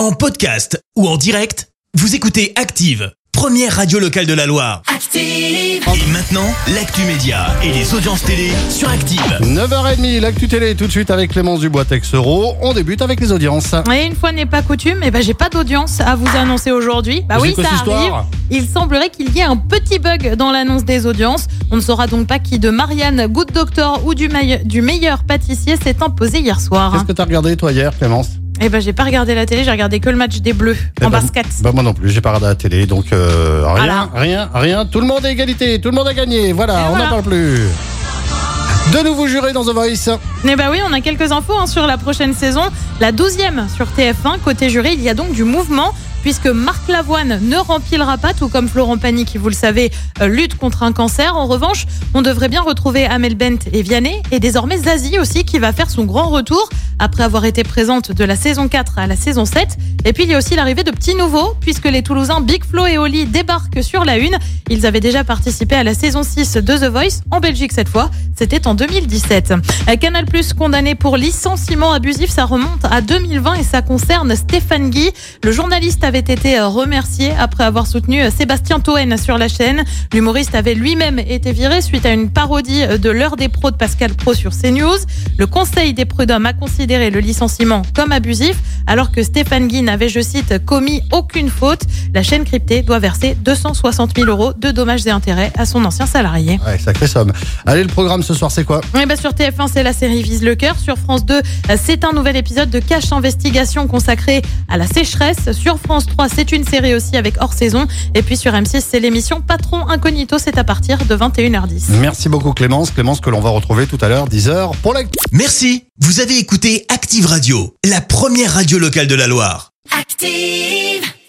En podcast ou en direct, vous écoutez Active, première radio locale de la Loire. Active. Et maintenant, l'actu média et les audiences télé sur Active. 9h30, l'actu télé tout de suite avec Clémence Dubois Texero. On débute avec les audiences. Et une fois n'est pas coutume, eh ben j'ai pas d'audience à vous annoncer aujourd'hui. Bah oui, quoi ça cette histoire arrive. Il semblerait qu'il y ait un petit bug dans l'annonce des audiences. On ne saura donc pas qui de Marianne, Good Doctor ou du, du meilleur pâtissier s'est imposé hier soir. Qu'est-ce que t'as regardé toi hier Clémence? Eh ben j'ai pas regardé la télé, j'ai regardé que le match des Bleus Eh en ben, basket. Bah moi non plus, j'ai pas regardé la télé, donc euh, rien, Voilà. rien, rien. Tout le monde est égalité, tout le monde a gagné. Voilà, Et on n'en voilà. parle plus. De nouveaux jurés dans The Voice. Eh ben oui, on a quelques infos hein, sur la prochaine saison. La 12e sur TF1. Côté jury, il y a donc du mouvement. Puisque Marc Lavoine ne remplira pas, tout comme Florent Pagny, qui vous le savez, euh, lutte contre un cancer. En revanche, on devrait bien retrouver Amel Bent et Vianney, et désormais Zazie aussi, qui va faire son grand retour après avoir été présente de la saison 4 à la saison 7. Et puis il y a aussi l'arrivée de petits nouveaux, puisque les Toulousains Big Flo et Oli débarquent sur la une. Ils avaient déjà participé à la saison 6 de The Voice, en Belgique cette fois. C'était en 2017. Euh, Canal Plus condamné pour licenciement abusif, ça remonte à 2020 et ça concerne Stéphane Guy. Le journaliste avait été euh, remercié après avoir soutenu euh, Sébastien Toen sur la chaîne. L'humoriste avait lui-même été viré suite à une parodie de l'heure des pros de Pascal Pro sur CNews. Le Conseil des prud'hommes a considéré le licenciement comme abusif alors que Stéphane Guy n'avait, je cite, commis aucune faute. La chaîne cryptée doit verser 260 000 euros de dommages et intérêts à son ancien salarié. Ouais, sacrée somme. Allez, le programme ce soir, c'est quoi? Oui, bah sur TF1, c'est la série Vise le cœur. Sur France 2, euh, c'est un nouvel épisode de Cache Investigation consacré à la sécheresse. Sur France 3, c'est une série aussi avec hors saison. Et puis sur M6, c'est l'émission Patron Incognito. C'est à partir de 21h10. Merci beaucoup Clémence. Clémence que l'on va retrouver tout à l'heure, 10h, pour l'actu. Merci, vous avez écouté Active Radio, la première radio locale de la Loire. Active.